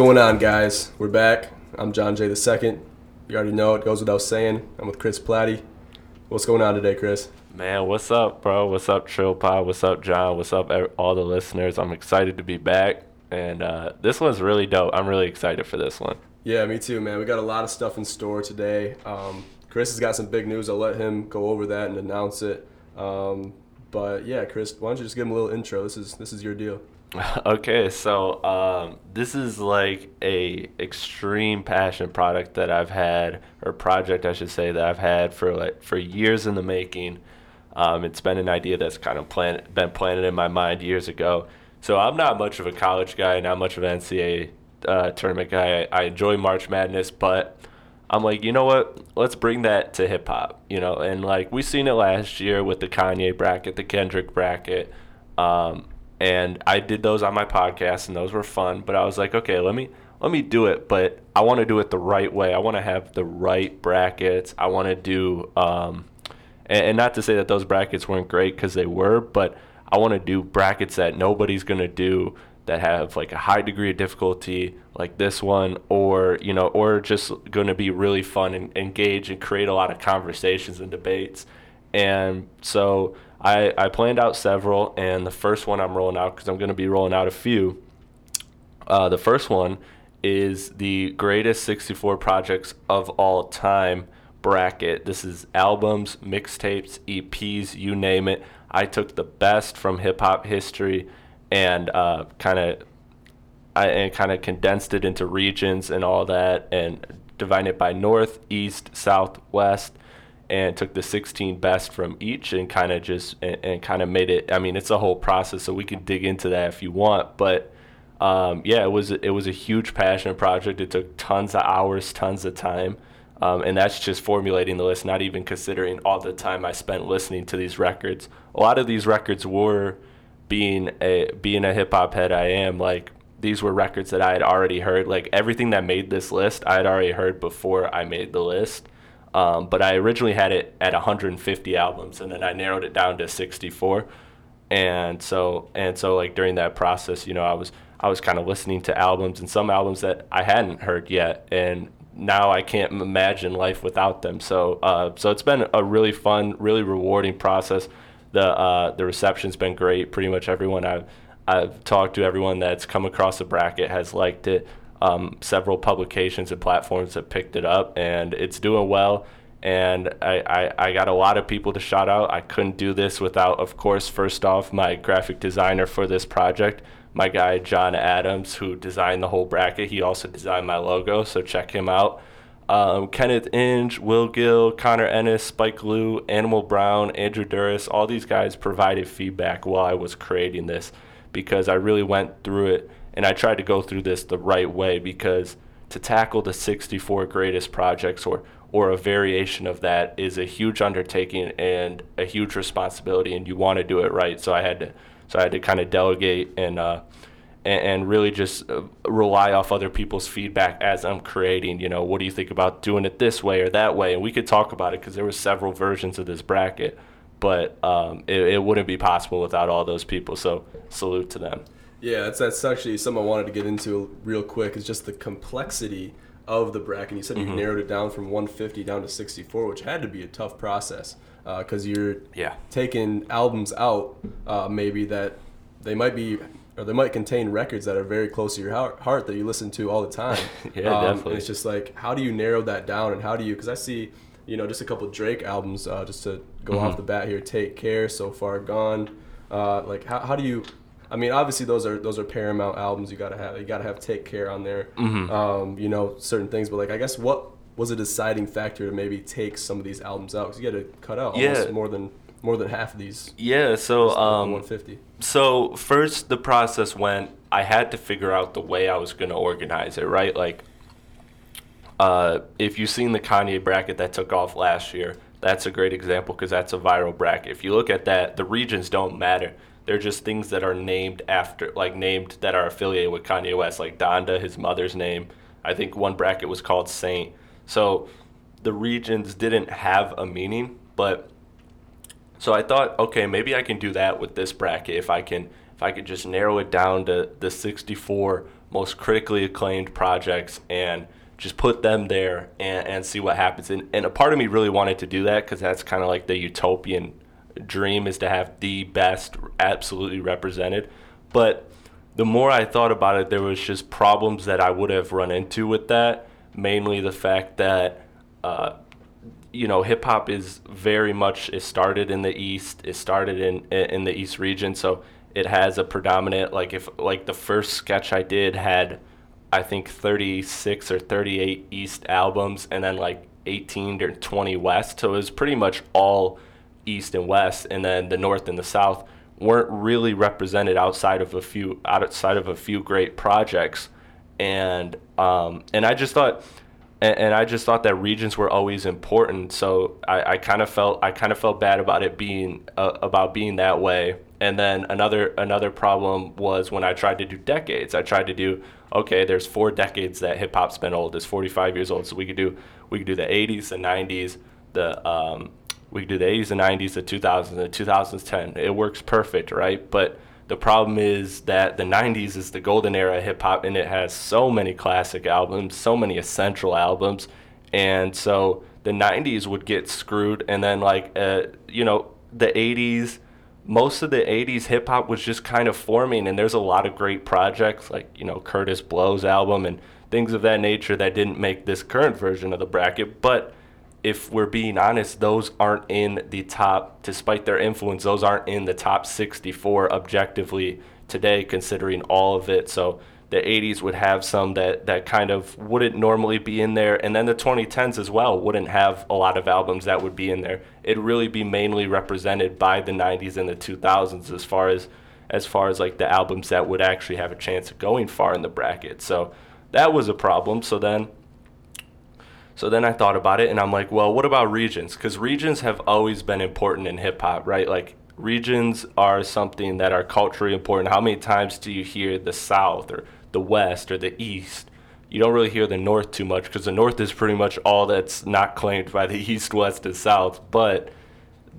going on, guys? We're back. I'm John J. II. You already know it goes without saying. I'm with Chris Platte. What's going on today, Chris? Man, what's up, bro? What's up, Trill Pod? What's up, John? What's up, all the listeners? I'm excited to be back, and uh, this one's really dope. I'm really excited for this one. Yeah, me too, man. We got a lot of stuff in store today. Um, Chris has got some big news. I'll let him go over that and announce it. Um, but yeah, Chris, why don't you just give him a little intro? This is this is your deal. okay, so um, this is like a extreme passion product that I've had, or project I should say that I've had for like for years in the making. Um, it's been an idea that's kind of plan- been planted in my mind years ago. So I'm not much of a college guy, not much of an NCAA uh, tournament guy. I, enjoy March Madness, but I'm like, you know what? Let's bring that to hip hop, you know. And like we seen it last year with the Kanye bracket, the Kendrick bracket, um, and I did those on my podcast, and those were fun. But I was like, okay, let me let me do it, but I want to do it the right way. I want to have the right brackets. I want to do, um, and, and not to say that those brackets weren't great because they were, but I want to do brackets that nobody's gonna do that have like a high degree of difficulty like this one or you know or just going to be really fun and engage and create a lot of conversations and debates and so I, I planned out several and the first one i'm rolling out because i'm going to be rolling out a few uh, the first one is the greatest 64 projects of all time bracket. This is albums, mixtapes, EPs, you name it. I took the best from hip hop history and uh, kind of I and kind of condensed it into regions and all that and divided it by north, east, south, west and took the 16 best from each and kind of just and, and kind of made it I mean it's a whole process so we can dig into that if you want but um, yeah it was it was a huge passion project. It took tons of hours tons of time um, and that's just formulating the list not even considering all the time I spent listening to these records. A lot of these records were being a being a hip hop head I am like these were records that I had already heard like everything that made this list I had already heard before I made the list um, but I originally had it at 150 albums, and then I narrowed it down to 64. And so, and so, like during that process, you know, I was I was kind of listening to albums and some albums that I hadn't heard yet, and now I can't imagine life without them. So, uh, so it's been a really fun, really rewarding process. The uh, the reception's been great. Pretty much everyone I've I've talked to, everyone that's come across the bracket has liked it um, several publications and platforms have picked it up and it's doing well. And I, I, I got a lot of people to shout out. I couldn't do this without of course first off my graphic designer for this project my guy john adams who designed the whole bracket. He also designed my logo so check him out. Um, Kenneth Inge, Will Gill, Connor Ennis, Spike Lou, Animal Brown, Andrew Duras, all these guys provided feedback while I was creating this because I really went through it and I tried to go through this the right way because to tackle the 64 greatest projects or or a variation of that is a huge undertaking and a huge responsibility and you want to do it right. So I had to so I had to kind of delegate and uh, and, and really just uh, rely off other people's feedback as I'm creating you know what do you think about doing it this way or that way? And we could talk about it because there were several versions of this bracket but um, it, it wouldn't be possible without all those people. So salute to them Yeah, that's that's actually something I wanted to get into real quick. Is just the complexity of the bracket. You said you narrowed it down from 150 down to 64, which had to be a tough process because you're Yeah. taking albums out uh, maybe that they might be or they might contain records that are very close to your heart, heart that you listen to all the time. Yeah, Um, definitely. It's just like how do you narrow that down and how do you because I see you know just a couple Drake albums uh, just to go Mm-hmm. off the bat here. Take care, so far gone. Uh, like how, how do you I mean, obviously those are those are Paramount albums. You gotta have you gotta have Take Care on there. Mm-hmm. Um, you know certain things, but like I guess what was a deciding factor to maybe take some of these albums out because you got to cut out almost Yeah. more than more than half of these. Yeah, so um, 150. so first the process went I had to figure out the way I was going to organize it, right? Like uh, if you've seen the Kanye bracket that took off last year, that's a great example because that's a viral bracket. If you look at that, the regions don't matter. They're just things that are named after, like named that are affiliated with Kanye West, like Donda, his mother's name. I think one bracket was called Saint. So the regions didn't have a meaning, but so I thought, okay, maybe I can do that with this bracket if I can if I could just narrow it down to the 64 most critically acclaimed projects and just put them there and, and see what happens. And, and a part of me really wanted to do that because that's kind of like the utopian dream is to have the best absolutely represented. But the more I thought about it, there was just problems that I would have run into with that. Mainly the fact that, uh, you know, hip hop is very much it started in the east. It started in in the east region, so it has a predominant like if like the first sketch I did had I think 36 or 38 East albums and then like 18 or 20 West. So it was pretty much all East and West, and then the North and the South weren't really represented outside of a few outside of a few great projects. And um, and I just thought. And, and I just thought that regions were always important, so I, I kind of felt I kind of felt bad about it being uh, about being that way. And then another another problem was when I tried to do decades. I tried to do okay, there's four decades that hip hop's been old. It's 45 years old, so we could do we could do the 80s, the 90s, the um, we could do the 80s, the 90s, the 2000s, the 2010. It works perfect, right? But the problem is that the 90s is the golden era of hip hop, and it has so many classic albums, so many essential albums, and so the 90s would get screwed, and then like uh, you know the 80s most of the 80s hip hop was just kind of forming and there's a lot of great projects like you know Kurtis Blow's album and things of that nature that didn't make this current version of the bracket but if we're being honest those aren't in the top despite their influence those aren't in the top 64 objectively today considering all of it. So the 80s would have some that, that kind of wouldn't normally be in there. And then the 2010s as well wouldn't have a lot of albums that would be in there. It'd really be mainly represented by the 90s and the 2000s as far as as far as like the albums that would actually have a chance of going far in the bracket. So that was a problem. So then so then I thought about it and I'm like, well, what about regions? Because regions have always been important in hip hop, right? Like regions are something that are culturally important. How many times do you hear the South or the West or the East. You don't really hear the North too much because the North is pretty much all that's not claimed by the East, West, and South. But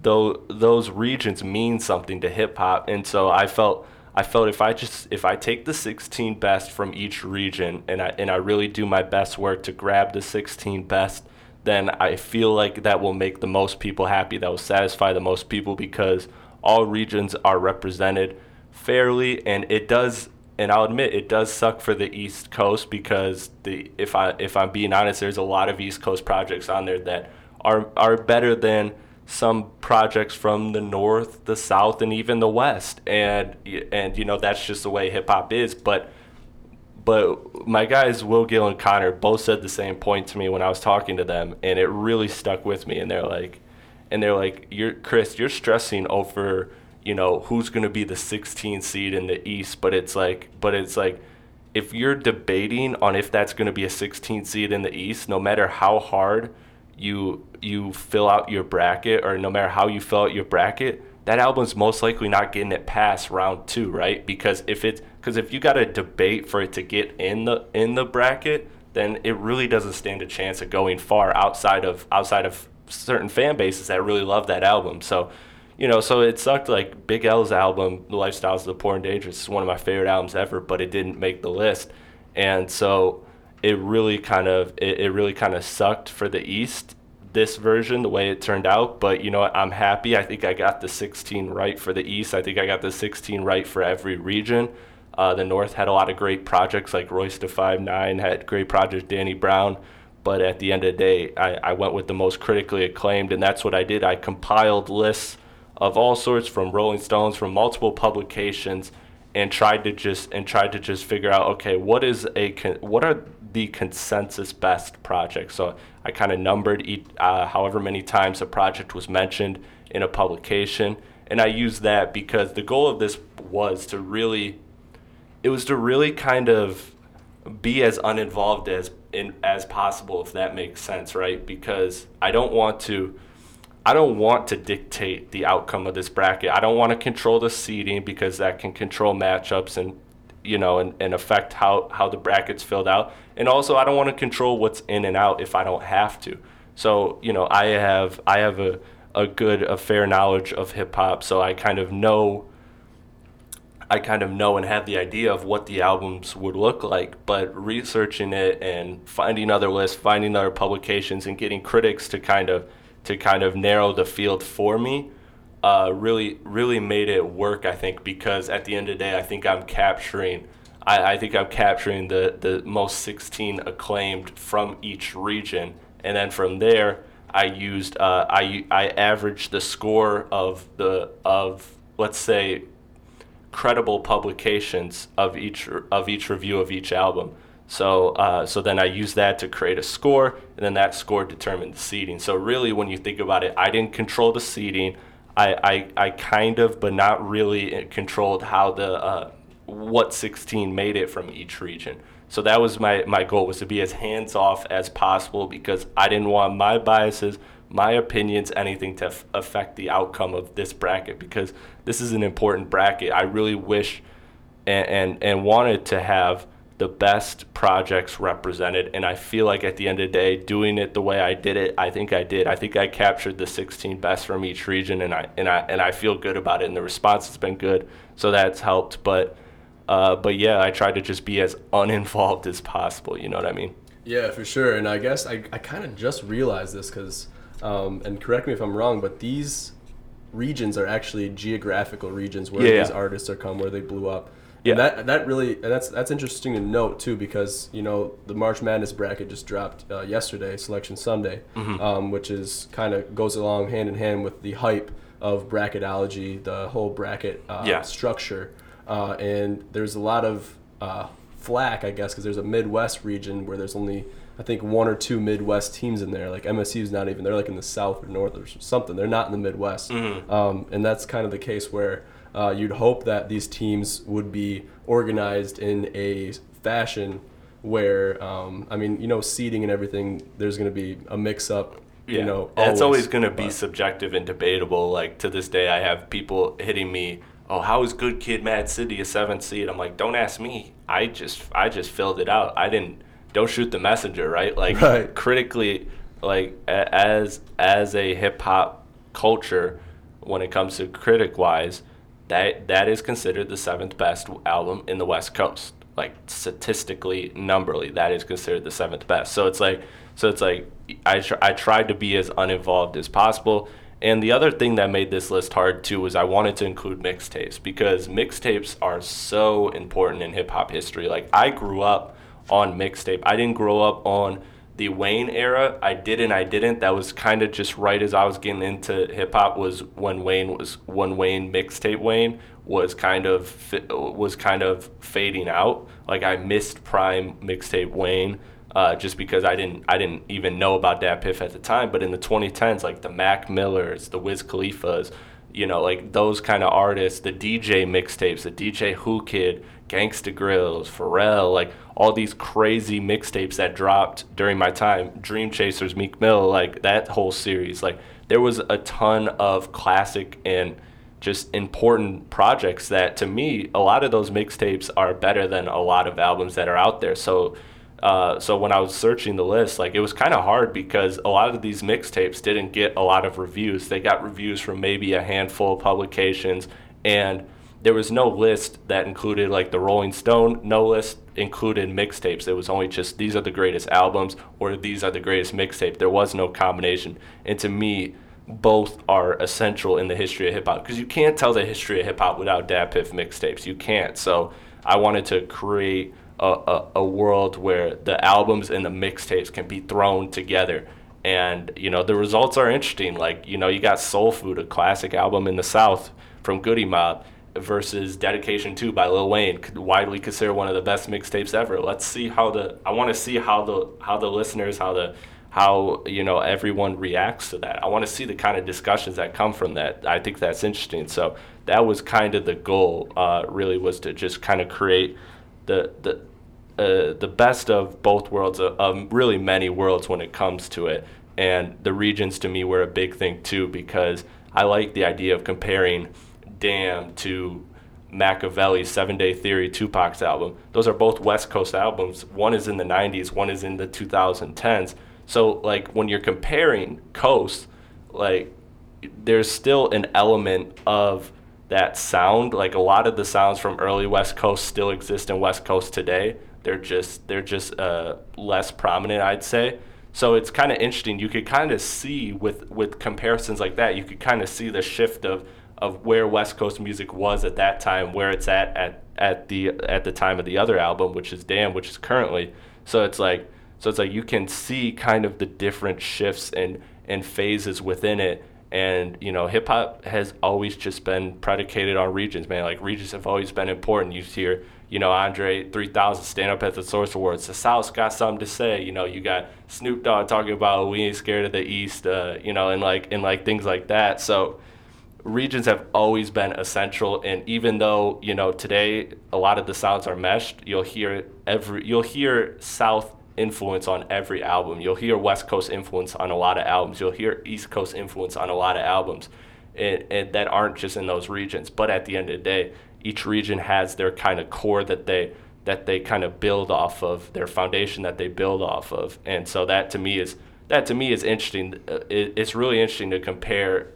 though those regions mean something to hip hop, and so I felt I felt if I just if I take the 16 best from each region and I and I really do my best work to grab the 16 best, then I feel like that will make the most people happy. That will satisfy the most people because all regions are represented fairly, and it does and I'll admit it does suck for the East Coast because the if I if I'm being honest, there's a lot of East Coast projects on there that are are better than some projects from the North, the South, and even the West. And and you know that's just the way hip hop is. But but my guys Will Gill and Connor both said the same point to me when I was talking to them, and it really stuck with me. And they're like, and they're like, "You're Chris, you're stressing over." you know who's going to be the 16 seed in the East, but it's like, but it's like, if you're debating on if that's going to be a 16 seed in the East, no matter how hard you you fill out your bracket, or no matter how you fill out your bracket, that album's most likely not getting it past round two, right? Because if it's because if you got to debate for it to get in the in the bracket, then it really doesn't stand a chance of going far outside of outside of certain fan bases that really love that album. So you know, so it sucked. Like Big L's album, "The Lifestyles of the Poor and Dangerous," is one of my favorite albums ever, but it didn't make the list, and so it really kind of it, it really kind of sucked for the East this version the way it turned out. But you know? I'm happy. I think I got the 16 right for the East. I think I got the 16 right for every region. Uh, the North had a lot of great projects, like Royce Five Nine had great project, Danny Brown. But at the end of the day, I, I went with the most critically acclaimed, and that's what I did. I compiled lists of all sorts from Rolling Stones, from multiple publications, and tried to just and tried to just figure out okay, what is a what are the consensus best project. So I kind of numbered each, uh, however many times a project was mentioned in a publication, and I used that because the goal of this was to really, it was to really kind of be as uninvolved as in as possible, if that makes sense, right? Because I don't want to I don't want to dictate the outcome of this bracket. I don't want to control the seeding because that can control matchups and you know and, and affect how, how the bracket's filled out. And also I don't want to control what's in and out if I don't have to. So, you know, I have I have a, a good a fair knowledge of hip hop, so I kind of know I kind of know and have the idea of what the albums would look like, but researching it and finding other lists, finding other publications, and getting critics to kind of to kind of narrow the field for me, uh, really really made it work. I think because at the end of the day, I think I'm capturing. I, I think I'm capturing the, the most 16 acclaimed from each region, and then from there, I used uh, I I averaged the score of the of let's say credible publications of each of each review of each album. So uh, so then I used that to create a score, and then that score determined the seating. So really, when you think about it, I didn't control the seating. I, I, I kind of, but not really, controlled how the uh, what 16 made it from each region. So that was my, my goal was to be as hands off as possible because I didn't want my biases, my opinions, anything to f- affect the outcome of this bracket because this is an important bracket. I really wish and, and, and wanted to have the best projects represented. And I feel like at the end of the day, doing it the way I did it, I think I did. I think I captured the 16 best from each region, and I and I and I feel good about it. And the response has been good, so that's helped. But uh, but yeah, I tried to just be as uninvolved as possible. You know what I mean? Yeah, for sure. And I guess I, I kind of just realized this because, um, and correct me if I'm wrong, but these regions are actually geographical regions where Yeah, these yeah. artists are come, where they blew up. Yeah. And that that really and that's that's interesting to note too because you know the March Madness bracket just dropped uh, yesterday, Selection Sunday, Mm-hmm. um, which is kind of goes along hand in hand with the hype of bracketology, the whole bracket uh, Yeah. structure, uh, and there's a lot of uh, flack, I guess, because there's a Midwest region where there's only I think one or two Midwest teams in there. Like MSU's not even they're like in the South or North or something. They're not in the Midwest, um, and that's kind of the case where uh, you'd hope that these teams would be organized in a fashion where um, I mean you know seating and everything. There's going to be a mix up. You know, it's always going to be subjective and debatable. Like to this day, I have people hitting me. Oh, how is Good Kid, Mad City a seventh seed? I'm like, don't ask me. I just, I just filled it out. I didn't. Don't shoot the messenger, right? Like Right. critically, like a- as as a hip hop culture, when it comes to critic wise, that that is considered the seventh best album in the West Coast. Like statistically, numberly, that is considered the seventh best. So it's like, so it's like, I tr- I tried to be as uninvolved as possible. And the other thing that made this list hard too was I wanted to include mixtapes because mixtapes are so important in hip hop history. Like I grew up on mixtape. I didn't grow up on the Wayne era. I did and I didn't. That was kind of just right as I was getting into hip hop was when Wayne was when Wayne mixtape Wayne was kind of was kind of fading out. Like I missed prime mixtape Wayne uh, just because I didn't I didn't even know about DatPiff at the time. But in the 2010s, like the Mac Millers, the Wiz Khalifas, you know, like those kind of artists, the DJ mixtapes, the DJ Whoo Kid, Gangsta Grillz, Pharrell, like all these crazy mixtapes that dropped during my time, Dream Chasers, Meek Mill, like that whole series. Like there was a ton of classic and just important projects that to me, a lot of those mixtapes are better than a lot of albums that are out there. So uh, so when I was searching the list, like it was kind of hard because a lot of these mixtapes didn't get a lot of reviews. They got reviews from maybe a handful of publications, and there was no list that included like the Rolling Stone. No list included mixtapes. It was only just these are the greatest albums or these are the greatest mixtape. There was no combination, and to me, both are essential in the history of hip hop because you can't tell the history of hip hop without DatPiff mixtapes. You can't. So I wanted to create a, a, a world where the albums and the mixtapes can be thrown together. And you know the results are interesting. Like you know you got Soul Food, a classic album in the South from Goodie Mob, versus Dedication Two by Lil Wayne, widely considered one of the best mixtapes ever. Let's see how the I want to see how the how the listeners how the how you know everyone reacts to that. I want to see the kind of discussions that come from that. I think that's interesting. So that was kind of the goal. Uh, really was to just kind of create the the uh, the best of both worlds, of, of really many worlds when it comes to it. And the regions to me were a big thing too because I like the idea of comparing Damn to Makaveli's Seven Day Theory Tupac's album. Those are both West Coast albums. One is in the 90s, one is in the 2010s. So like when you're comparing coasts, like there's still an element of that sound. Like a lot of the sounds from early West Coast still exist in West Coast today. They're just they're just uh, less prominent, I'd say. So it's kind of interesting. You could kind of see with with comparisons like that, you could kind of see the shift of of where West Coast music was at that time, where it's at at at the at the time of the other album, which is Damn, which is currently. So it's like so it's like you can see kind of the different shifts and and phases within it. And you know, hip hop has always just been predicated on regions, man. Like regions have always been important. You hear, you know, Andre 3000 stand up at the Source Awards. The South's got something to say. You know, you got Snoop Dogg talking about we ain't scared of the East. Uh, you know, and like and like things like that. So regions have always been essential and even though you know today a lot of the sounds are meshed you'll hear every you'll hear south influence on every album you'll hear west coast influence on a lot of albums you'll hear east coast influence on a lot of albums and, and that aren't just in those regions but at the end of the day each region has their kind of core that they that they kind of build off of their foundation that they build off of and so that to me is that to me is interesting Uh, it's really interesting to compare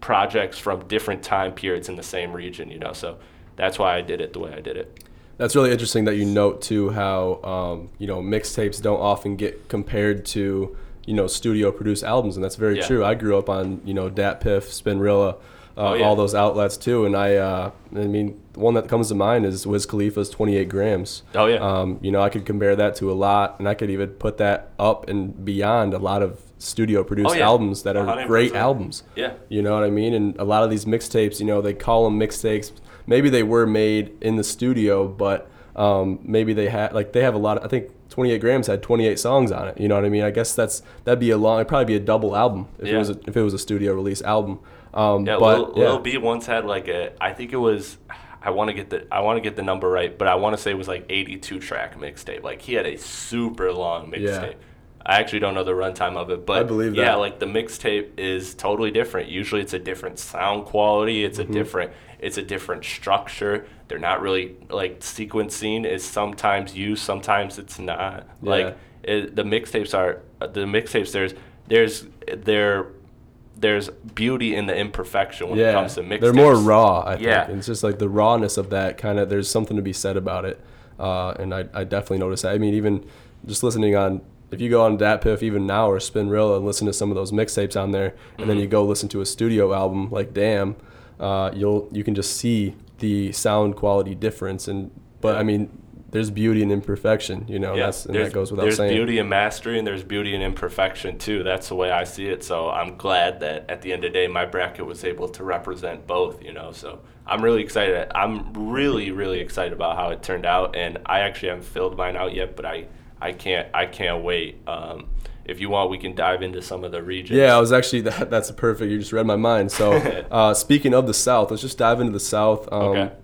projects from different time periods in the same region, you know. So that's why I did it the way I did it. That's really interesting that you note too how um, you know mixtapes don't often get compared to you know studio produced albums, and that's very Yeah. true. I grew up on you know DatPiff, Spinrilla, uh, Oh, yeah. all those outlets too, and I uh, I mean the one that comes to mind is Wiz Khalifa's 28 grams. Oh yeah. Um, you know, I could compare that to a lot, and I could even put that up and beyond a lot of studio produced Oh, yeah. albums that are great albums. yeah. You know what I mean? And a lot of these mixtapes, you know, they call them mixtapes. Maybe they were made in the studio, but um, maybe they had like they have a lot. Of, I think 28 grams had 28 songs on it. You know what I mean? I guess that's that'd be a long. It'd probably be a double album if it was a, if it was a studio release album. Um, Yeah, but Lil, yeah. Lil B once had like a I think it was I want to get the I want to get the number right, but I want to say it was like 82 track mixtape. Like he had a super long mixtape. Yeah. I actually don't know the runtime of it, but I believe yeah, like the mixtape is totally different. Usually it's a different sound quality, it's Mm-hmm. a different it's a different structure. They're not really like sequencing is sometimes used, sometimes it's not. Yeah. Like it, the mixtapes are the mixtapes there's there's there there's beauty in the imperfection when it comes to mixtapes. they're more raw. I Yeah. think it's just like the rawness of that kind of. There's something to be said about it, uh, and I, I definitely notice that. I mean, even just listening on. If you go on Datpiff even now or Spinrilla and listen to some of those mixtapes on there, and Mm-hmm. then you go listen to a studio album like Damn, uh, you'll you can just see the sound quality difference. And but I mean, there's beauty in imperfection, you know. Yeah, that's, and that goes without there's saying. There's beauty in mastery and there's beauty in imperfection too. That's the way I see it. So I'm glad that at the end of the day, my bracket was able to represent both. You know, so I'm really excited. I'm really, really excited about how it turned out. And I actually haven't filled mine out yet, but I, I can't, I can't wait. Um, if you want, we can dive into some of the regions. Yeah, I was actually that, that's perfect. You just read my mind. So, uh, speaking of the South, let's just dive into the South. Um, Okay.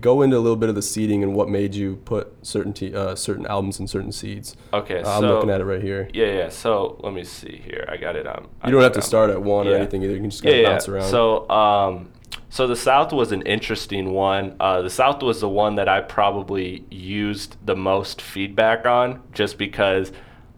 Go into a little bit of the seeding and what made you put certain te- uh, certain albums in certain seeds. Okay, Uh, I'm so looking at it right here. yeah, yeah. So let me see here. I got it on. You don't have to start at one or anything either. You can just kind of bounce around. So, um, so the South was an interesting one. Uh, the South was the one that I probably used the most feedback on, just because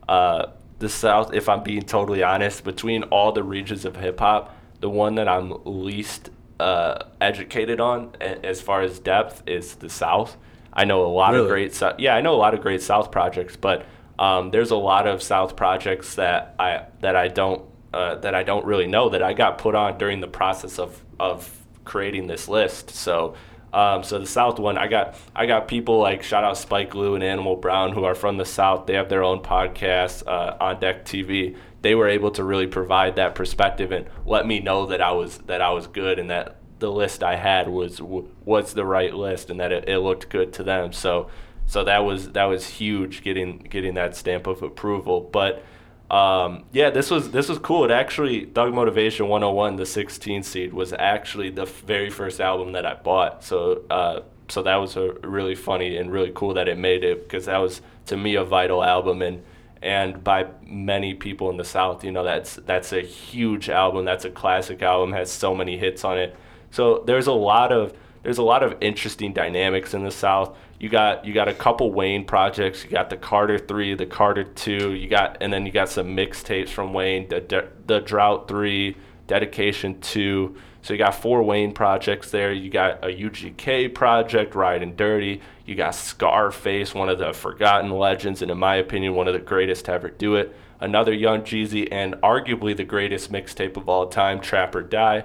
uh, the South, if I'm being totally honest, between all the regions of hip hop, the one that I'm least uh, educated on as far as depth is the South. I know a lot Really? of great, South. yeah, I know a lot of great South projects, but um, there's a lot of South projects that I that I don't uh, that I don't really know that I got put on during the process of of creating this list. So. Um, so the South one, I got I got people like shout out Spike Lou and Animal Brown who are from the South. They have their own podcast uh, on Deck TV. They were able to really provide that perspective and let me know that I was that I was good and that the list I had was was the right list and that it, it looked good to them. So so that was that was huge getting getting that stamp of approval. But um, yeah, this was this was cool. It actually Thug Motivation 101, the 16 seed, was actually the very first album that I bought. So uh, so that was a really funny and really cool that it made it because that was to me a vital album and and by many people in the South, you know that's that's a huge album. That's a classic album. Has so many hits on it. So there's a lot of there's a lot of interesting dynamics in the South. You got you got a couple Wayne projects. You got the Carter Three, the Carter Two. You got and then you got some mixtapes from Wayne. The the Drought Three, Dedication Two. So you got four Wayne projects there. You got a UGK project, Riding Dirty. You got Scarface, one of the forgotten legends, and in my opinion, one of the greatest to ever do it. Another Young Jeezy, and arguably the greatest mixtape of all time, Trap or Die,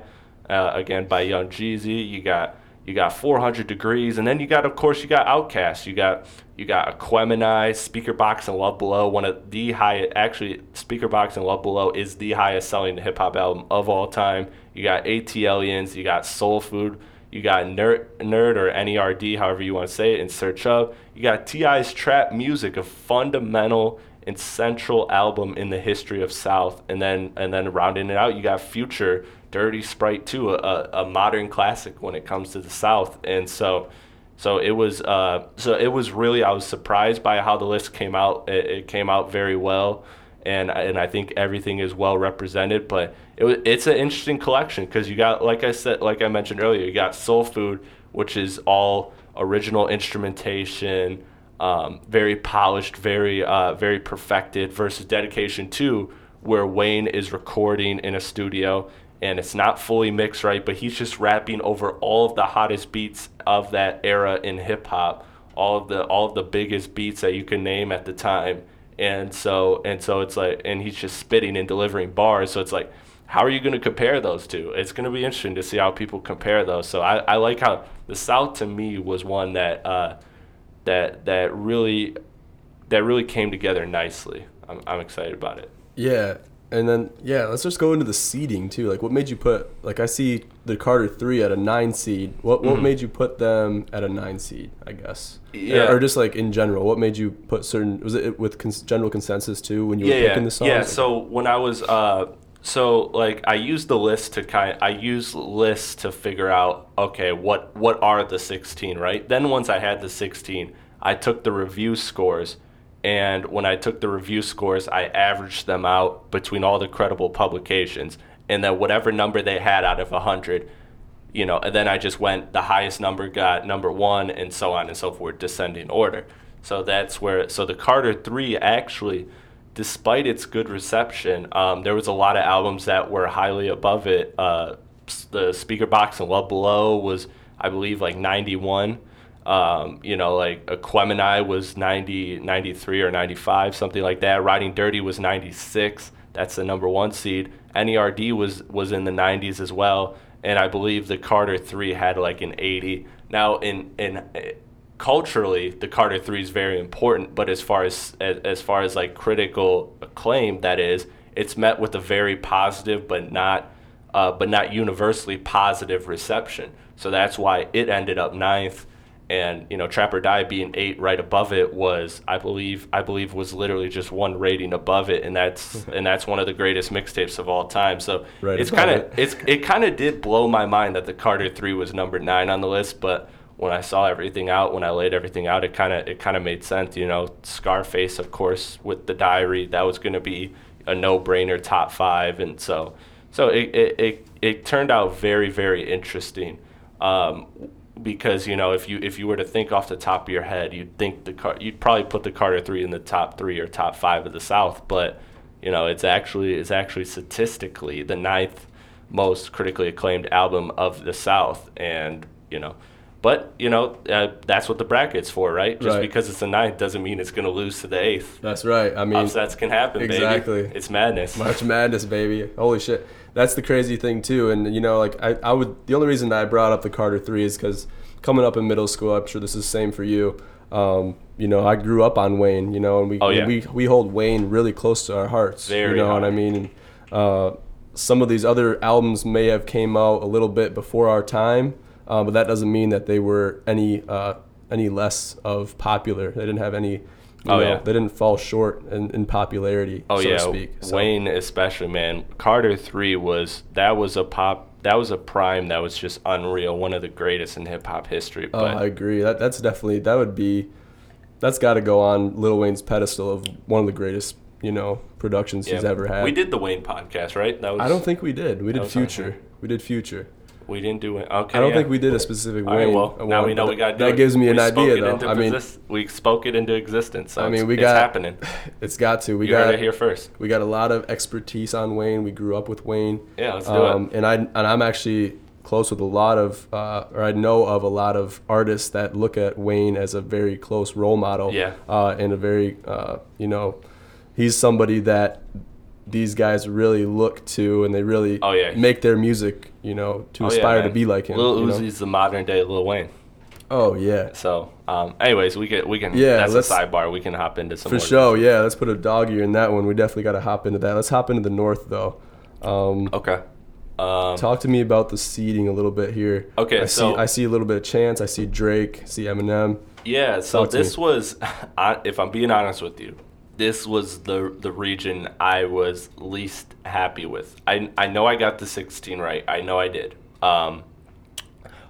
uh, again by Young Jeezy. You got you got 400 Degreez, and then you got, of course, you got Outkast. You got you got Aquemini, Speakerboxxx, and Love Below. One of the highest, actually, Speakerboxxx and Love Below is the highest selling hip hop album of all time. You got ATLiens, you got Soul Food, you got Nerd, Nerd or NERD, however you want to say it, in search of. You got T.I.'s Trap Music, a fundamental and central album in the history of South, and then and then rounding it out, you got Future, Dirty Sprite 2, a, a modern classic when it comes to the South, and so. So it was, uh, so it was really. I was surprised by how the list came out. It, it came out very well, and and I think everything is well represented. But it it's an interesting collection because you got, like I said, like I mentioned earlier, you got Soul Food, which is all original instrumentation, um, very polished, very uh, very perfected, versus Dedication Two, where Wayne is recording in a studio and it's not fully mixed right, but he's just rapping over all of the hottest beats of that era in hip hop, all of the all of the biggest beats that you can name at the time. And so and so it's like and he's just spitting and delivering bars. So it's like how are you going to compare those two? It's going to be interesting to see how people compare those. So I, I like how the South to me was one that uh, that that really that really came together nicely. I'm, I'm excited about it. Yeah, and then yeah, let's just go into the seeding too. Like, what made you put? Like, I see the Carter three at a nine seed. What what Mhm. made you put them at a nine seed? I guess. Yeah. Or just like in general, what made you put certain? Was it with cons- general consensus too when you yeah, were yeah, picking the songs? yeah. So when I was, uh, so like I used the list to kind, I used lists to figure out, okay, what what are the sixteen, right? Then once I had the sixteen, I took the review scores, and when I took the review scores, I averaged them out between all the credible publications, and then whatever number they had out of hundred. You know, and then I just went the highest number got number one, and so on and so forth, descending order. So that's where. So the Carter Three actually despite its good reception, um, there was a lot of albums that were highly above it. Uh, the Speakerboxxx and Love Below was, I believe, like 91. Um, you know, like Aquemini was 90, 93 or 95, something like that. Riding Dirty was 96. That's the number one seed. NERD was was in the 90s as well, and I believe the Carter Three had like an 80. Now, in in culturally the Carter 3 is very important but as far as, as as far as like critical acclaim that is it's met with a very positive but not uh, but not universally positive reception so that's why it ended up ninth and you know Trap or Die being eight right above it was I believe I believe was literally just one rating above it and that's and that's one of the greatest mixtapes of all time so Right it's kind of it. it's it kind of did blow my mind that the Carter 3 was number 9 on the list but when I saw everything out when I laid everything out it kind of it kind of made sense you know. Scarface of course with the diary that was going to be a no-brainer top 5 and so so it it, it, it turned out very very interesting um, because you know if you if you were to think off the top of your head you'd think the car you'd probably put the Carter 3 in the top 3 or top 5 of the South but you know it's actually it's actually statistically the ninth most critically acclaimed album of the South, and you know, but you know uh, that's what the bracket's for, right? Just Right. because it's the ninth doesn't mean it's going to lose to the eighth. That's right. I mean, Upsets can happen, exactly. baby. It's madness. March Madness, baby. Holy shit. That's the crazy thing too. And you know, like I, I would the only reason that I brought up the Carter three is because coming up in middle school, I'm sure this is the same for you. Um, you know, I grew up on Wayne, you know, and we Oh, yeah. we, we hold Wayne really close to our hearts. Very you know what I mean? And, uh, some of these other albums may have came out a little bit before our time, uh, but that doesn't mean that they were any uh, any less of popular. They didn't have any. You Oh, know, yeah. They didn't fall short in, in popularity, Oh so yeah, to speak. So- Wayne especially, man. Carter three was that was a pop. That was a prime that was just unreal. One of the greatest in hip hop history. Oh, But I agree. That that's definitely that would be that's got to go on Lil Wayne's pedestal of one of the greatest, you know, productions he's ever had. We did the Wayne podcast, right? That was. I don't think we did. We did Future. We did Future. We didn't do it. Okay. I don't yeah. think we did a specific All right, Wayne. well, uh, now we know we got. That gives me an we spoke idea, though. I mean, we spoke it into existence. So I mean, it's- we it's got happening. It's got to. We You got it here first. we got a lot of expertise on Wayne. We grew up with Wayne. Yeah, let's do Um, and I and I'm actually close with a lot of, uh, or I know of a lot of artists that look at Wayne as a very close role model. Yeah. Uh, and a very, uh, you know, he's somebody that these guys really look to, and they really Oh, yeah. make their music, you know, to Oh, yeah, aspire to be like him. Lil you know? Uzi's the modern day Lil Wayne. Oh yeah. So, um, anyways, we can we can Yeah, that's a let's- sidebar. We can hop into some For more sure, yeah. Let's put a dog ear in that one. We definitely got to hop into that. Let's hop into the north though. Um, Okay. Um, Talk to me about the seeding a little bit here. Okay, I so- see I see a little bit of Chance. I see Drake. see Eminem. Yeah, so this was, I- if I'm being honest with you, this was the the region I was least happy with. I I know I got the 16 right. I know I did. Um,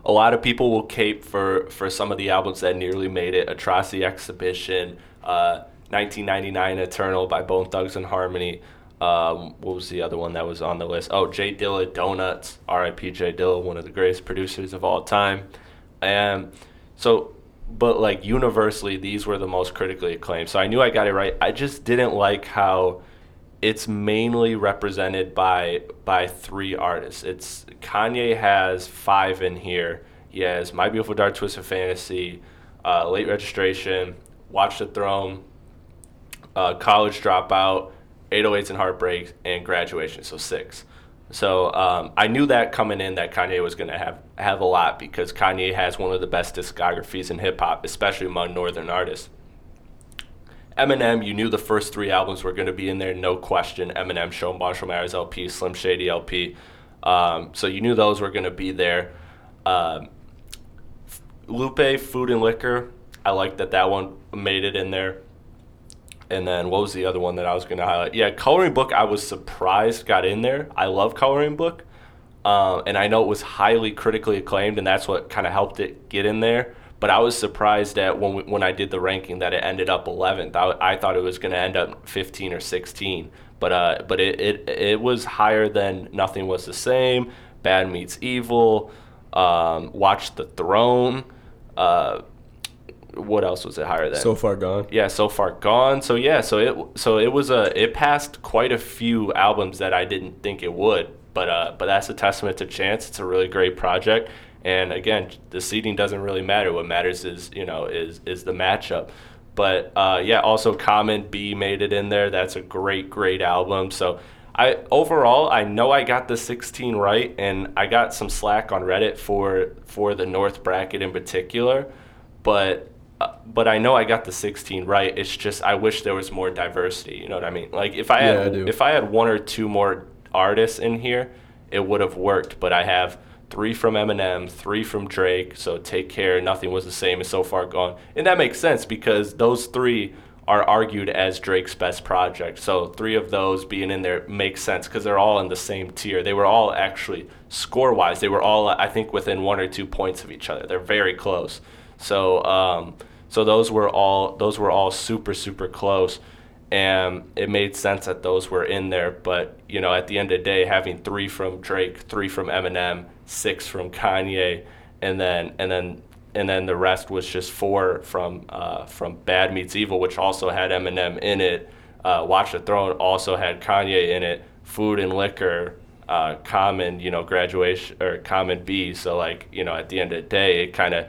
a lot of people will cape for for some of the albums that nearly made it. Atrocity Exhibition, uh, 1999 Eternal by Bone Thugs and Harmony. Um, what was the other one that was on the list? Oh, J Dilla, Donuts, R.I.P. Dilla, one of the greatest producers of all time. And so, but like universally, these were the most critically acclaimed. So I knew I got it right. I just didn't like how it's mainly represented by by three artists. It's Kanye has five in here. He has My Beautiful Dark Twisted Fantasy, uh, Late Registration, Watch the Throne, uh, College Dropout, 808s and Heartbreaks, and Graduation. So six. So um, I knew that coming in that Kanye was going to have have a lot because Kanye has one of the best discographies in hip hop, especially among northern artists. Eminem, you knew the first three albums were going to be in there, no question. Eminem Show, Marshall Mathers LP, Slim Shady LP. Um, so you knew those were going to be there. Um, Lupe, Food and Liquor, I like that that one made it in there. And then what was the other one that I was going to highlight? Yeah, Coloring Book, I was surprised got in there. I love Coloring Book. Um, and I know it was highly critically acclaimed, and that's what kind of helped it get in there. But I was surprised that when we, when I did the ranking that it ended up 11th. I, I thought it was going to end up 15 or 16, but uh, but it, it it was higher than Nothing Was the Same, Bad Meets Evil, um, Watch the Throne. Uh, what else was it higher than? So far gone. yeah so far gone so yeah so it so it was a it passed quite a few albums that i didn't think it would but uh but that's a testament to chance. It's a really great project. And again the seeding doesn't really matter. What matters is you know is is the matchup. But uh yeah also Common Be made it in there. That's a great great album. So I overall I know I got the 16 right and I got some slack on Reddit for for the North bracket in particular. But uh, but I know I got the 16 right. It's just I wish there was more diversity. You know what I mean? Like if I Yeah, had I if I had one or two more artists in here, it would have worked. But I have three from Eminem, three from Drake. So take care. Nothing was the same. Is so far gone, and that makes sense because those three are argued as Drake's best project. So three of those being in there makes sense because they're all in the same tier. They were all actually score wise. They were all I think within one or two points of each other. They're very close. So um, so those were all those were all super super close, and it made sense that those were in there. But you know, at the end of the day, having three from Drake, three from Eminem, six from Kanye, and then and then and then the rest was just four from uh, from Bad Meets Evil, which also had Eminem in it. Uh, Watch the Throne also had Kanye in it. Food and Liquor, uh, Common, you know, graduation or Common Be. So like you know, at the end of the day, it kind of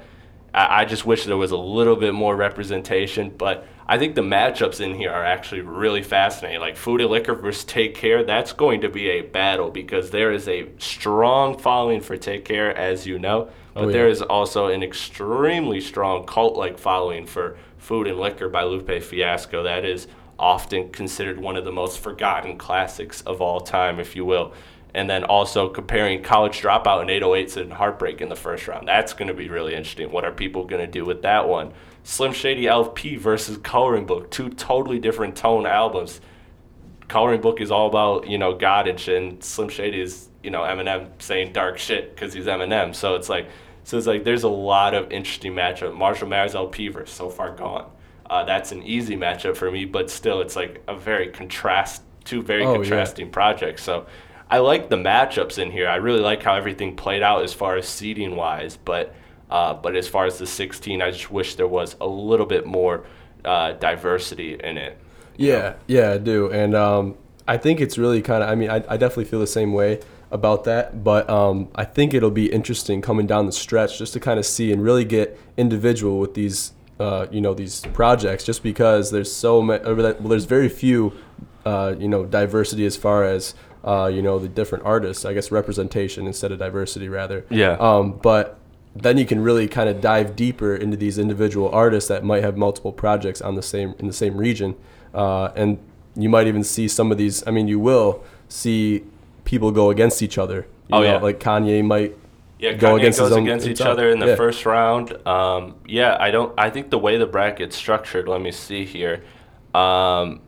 I, I just wish there was a little bit more representation, but I think the matchups in here are actually really fascinating. Like Food and Liquor versus Take Care, that's going to be a battle because there is a strong following for Take Care, as you know, oh, but Oh, yeah. there is also an extremely strong cult-like following for Food and Liquor by Lupe Fiasco. That is often considered one of the most forgotten classics of all time, if you will. And then also comparing College Dropout and 808s and Heartbreak in the first round. That's going to be really interesting. What are people going to do with that one? Slim Shady LP versus Coloring Book, two totally different tone albums. Coloring Book is all about you know God and shit, and Slim Shady is you know Eminem saying dark shit because he's Eminem. So it's like, so it's like there's a lot of interesting matchup. Marshall Mathers LP versus So Far Gone. Uh, that's an easy matchup for me, but still, it's like a very contrast, two very Oh, yeah. contrasting projects. So I like the matchups in here. I really like how everything played out as far as seeding wise, but uh, but as far as the 16, I just wish there was a little bit more uh, diversity in it. Yeah, yeah, I do, and um, I think it's really kind of. I mean, I, I definitely feel the same way. about that, but um, I think it'll be interesting coming down the stretch just to kind of see and really get individual with these, uh, you know, these projects. Just because there's so many, well, there's very few, uh, you know, diversity as far as uh, you know the different artists. I guess representation instead of diversity rather. Yeah. Um, but then you can really kind of dive deeper into these individual artists that might have multiple projects on the same in the same region, uh, and you might even see some of these. I mean, you will see people go against each other. You Oh, know, yeah. like Kanye might Yeah, go Kanye against goes own against each other in the Yeah. first round. Um, yeah, I don't. I think the way the bracket's structured. Let me see here. Um,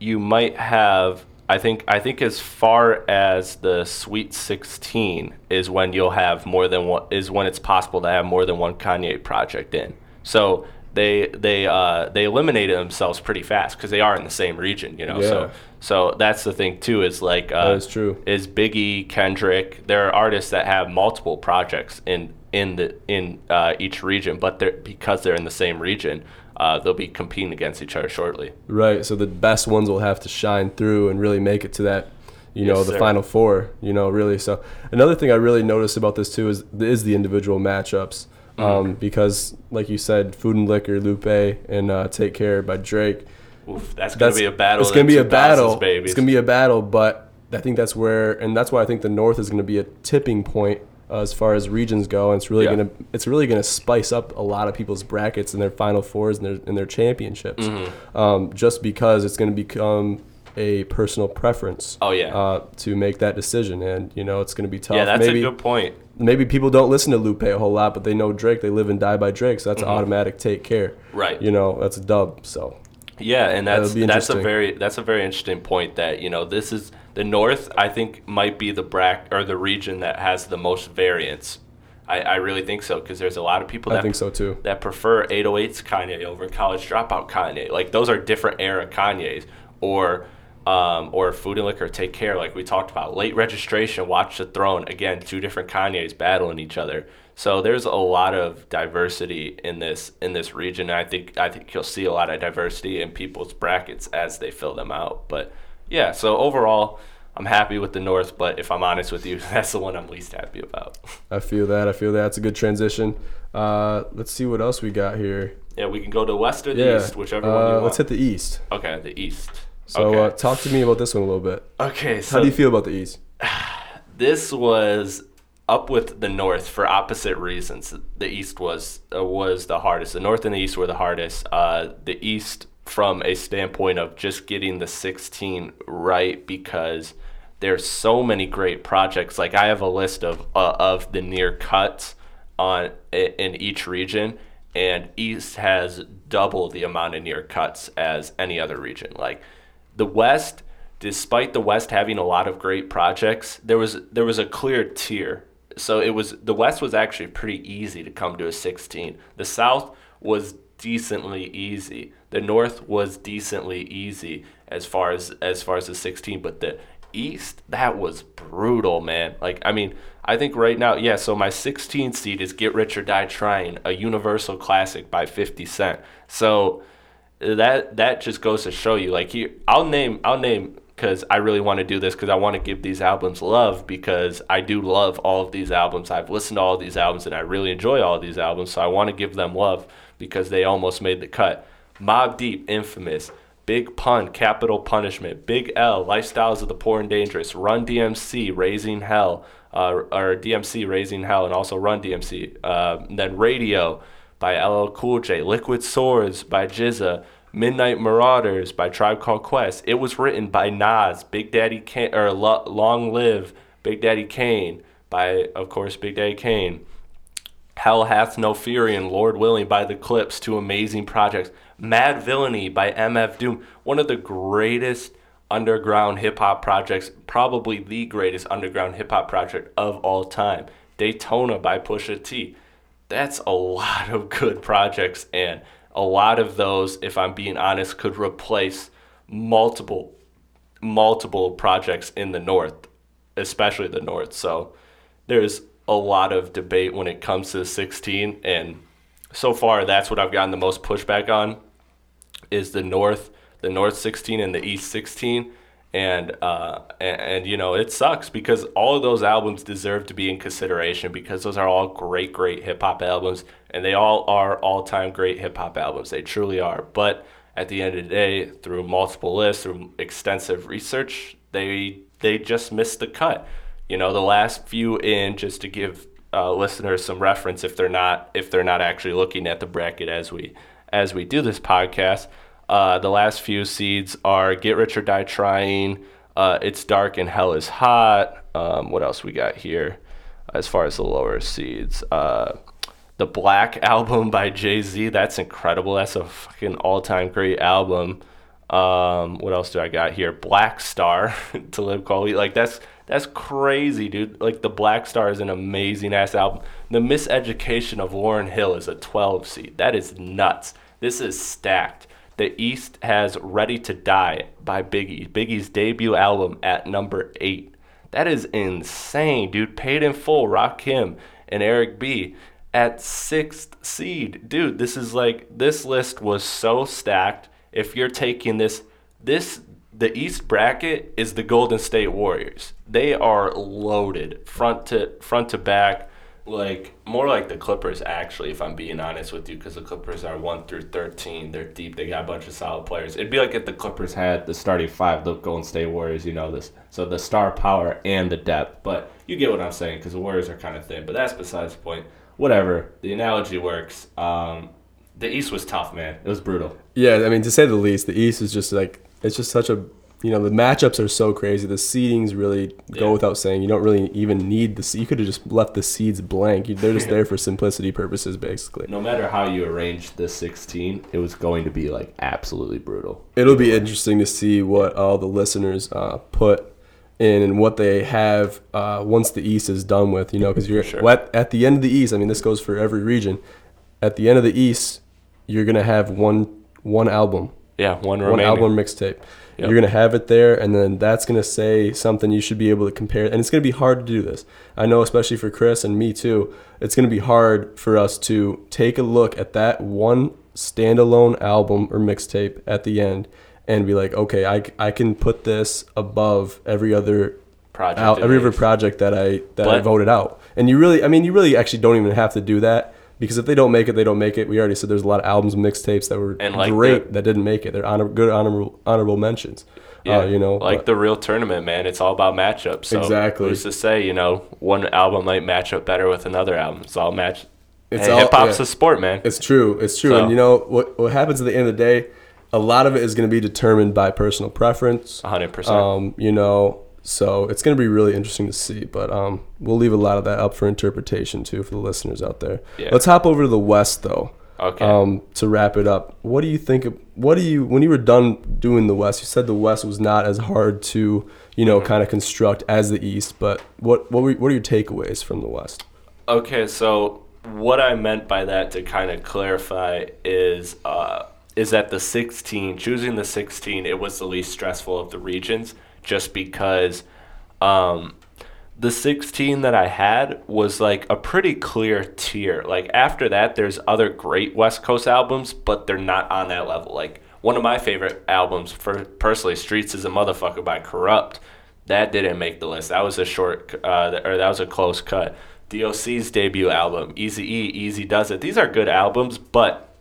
you might have. I think. I think as far as the Sweet 16 is when you'll have more than one. Is when it's possible to have more than one Kanye project in. So they they uh, they eliminated themselves pretty fast because they are in the same region. You know. Yeah. So so that's the thing too. Is like. Uh, That is true. is Biggie, Kendrick. There are artists that have multiple projects in in the in uh, each region, but they're because they're in the same region, uh, they'll be competing against each other shortly. Right. So the best ones will have to shine through and really make it to that, you know, Yes, the sir. final four. You know, really. So another thing I really noticed about this too is is the individual matchups. Mm-hmm. Um, because like you said, Food and Liquor, Lupe, and uh, Take Care by Drake. Oof, that's gonna be a battle. It's gonna be a battle. babies. It's gonna be a battle, but I think that's where, and that's why I think the North is gonna be a tipping point uh, as far as regions go. And it's really Yeah. gonna, it's really gonna spice up a lot of people's brackets and their Final Fours and their and their championships, Mm-hmm. um, just because it's gonna become a personal preference. Oh, yeah. Uh, to make that decision, and you know it's gonna be tough. yeah, that's maybe, a good point. maybe people don't listen to Lupe a whole lot, but they know Drake. They live and die by Drake, so that's an automatic take care. Mm-hmm. Right. You know, that's a dub. So Yeah, and that's that's a very that's a very interesting point that you know this is the North. I think might be the brack or the region that has the most variance. I, I really think so because there's a lot of people I that think so too. that prefer 808s Kanye over college dropout Kanye. Like those are different era Kanyes or um, or Food and Liquor Take Care like we talked about. Late registration, Watch the Throne, again, two different Kanyes battling each other. So there's a lot of diversity in this in this region. I think I think you'll see a lot of diversity in people's brackets as they fill them out. But yeah, so overall I'm happy with the North, but if I'm honest with you, that's the one I'm least happy about. I feel that. I feel that. It's a good transition. Uh, let's see what else we got here. Yeah, we can go to West or the Yeah. East, whichever one you uh, want. let's hit the East. Okay, the East. So okay. uh, talk to me about this one a little bit. okay, so How do you feel about the East? this was up with the North for opposite reasons. The East was uh, was the hardest. The North and the East were the hardest. Uh, the East, from a standpoint of just getting the 16 right, because there's so many great projects. Like I have a list of uh, of the near cuts on in each region, and East has double the amount of near cuts as any other region. Like the West, despite the West having a lot of great projects, there was there was a clear tier. So it was the West was actually pretty easy to come to a 16. The South was decently easy. The North was decently easy as far as as far as the 16, but the East that was brutal, man. Like I mean, I think right now, yeah. So my 16 seed is "Get Rich or Die Trying," a universal classic by 50 Cent. So that that just goes to show you like here i'll name i'll name because i really want to do this because i want to give these albums love because i do love all of these albums. I've listened to all these albums and i really enjoy all these albums so i want to give them love because they almost made the cut. Mobb Deep infamous big pun capital punishment big l lifestyles of the poor and dangerous run dmc raising hell uh, or dmc raising hell and also run dmc uh, then radio by LL Cool J, Liquid Swords by GZA, Midnight Marauders by Tribe Called Quest. It was written by Nas, Big Daddy Kane, or Lo- Long Live Big Daddy Kane by, of course, Big Daddy Kane. Hell Hath No Fury and Lord Willing by The Clipse, two amazing projects. Madvillainy by MF Doom, one of the greatest underground hip hop projects, probably the greatest underground hip hop project of all time. Daytona by Pusha T. That's a lot of good projects, and a lot of those, if I'm being honest, could replace multiple multiple projects in the north, especially the north. So there's a lot of debate when it comes to the 16, and so far that's what I've gotten the most pushback on is the north, the north 16 and the east 16, and uh, and, and you know it sucks because all of those albums deserve to be in consideration because those are all great, great hip hop albums, and they all are all time great hip hop albums. They truly are. But at the end of the day, through multiple lists, through extensive research, they they just missed the cut. You know, the last few in, just to give uh, listeners some reference, if they're not if they're not actually looking at the bracket as we as we do this podcast. Uh, the last few seeds are Get Rich or Die Trying, uh, It's Dark and Hell is Hot. Um, what else we got here as far as the lower seeds? The Black album by Jay Z. That's incredible. That's a fucking all time great album. Um, what else do I got here? Black Star, Talib Kweli. Like that's that's crazy, dude. Like the Black Star is an amazing ass album. The Miseducation of Lauryn Hill is a 12 seed. That is nuts. This is stacked. The East has Ready to Die by Biggie. Biggie's debut album at number eight. That is insane, dude. Paid in full, Rakim and Eric B at sixth seed. Dude, this is like this list was so stacked. If you're taking this this the East bracket is the Golden State Warriors. They are loaded front to front to back. Like more like the Clippers actually if I'm being honest with you because the Clippers are 1 through 13 they're deep. They got a bunch of solid players. It'd be like if the Clippers had the starting five the Golden State Warriors you know this so the star power and the depth. But you get what I'm saying because the Warriors are kind of thin. But that's besides the point whatever the analogy works um, the East was tough man it was brutal Yeah, I mean to say the least, the East is just like it's just such a you know the matchups are so crazy. The seedings really go Yeah. without saying. You don't really even need the. You could have just left the seeds blank. They're just there for simplicity purposes, basically. no matter how you arrange the 16 it was going to be like absolutely brutal It'll be interesting to see what all the listeners uh, put in and what they have uh, once the East is done with. You know, because you're sure. at, at the end of the East. I mean, this goes for every region. At the end of the East, you're gonna have one one album yeah one one remaining album mixtape. Yep. You're gonna have it there, and then that's gonna say something you should be able to compare. And it's gonna be hard to do this. I know, especially for Chris and me too. It's gonna be hard for us to take a look at that one standalone album or mixtape at the end and be like, okay, I, I can put this above every other project out, every other project that I that I voted out. And you really, I mean, you really actually don't even have to do that because if they don't make it, they don't make it. We already said there's a lot of albums, mixtapes that were And like great the- that didn't make it. They're honor, good honorable honorable mentions. Yeah, uh, you know, like but- the real tournament, man. It's all about matchups. So Exactly. Who's to say, you know, one album might match up better with another album? It's all match. It's all- hip hop's yeah. a sport, man. It's true. It's true. So- And you know what? What happens at the end of the day? A lot of it is going to be determined by personal preference. hundred percent. Um, you know, so it's going to be really interesting to see. But um, we'll leave a lot of that up for interpretation too for the listeners out there. Yeah. Let's hop over to the West though. Okay. Um, to wrap it up, what do you think? Of, what do you when you were done doing the West? You said the West was not as hard to you know kind of construct as the East. But what what were, what are your takeaways from the West? Okay, so what I meant by that to kind of clarify is uh, is that the 16, choosing the 16, it was the least stressful of the regions just because um, the 16 that I had was like a pretty clear tier. Like after that, there's other great West Coast albums, but they're not on that level. Like one of my favorite albums, for personally, Streets is a Motherfucker by Kurupt. That didn't make the list. That was a short, uh, or that was a close cut. DOC's debut album, Easy E, Eazy-Duz-It. These are good albums, but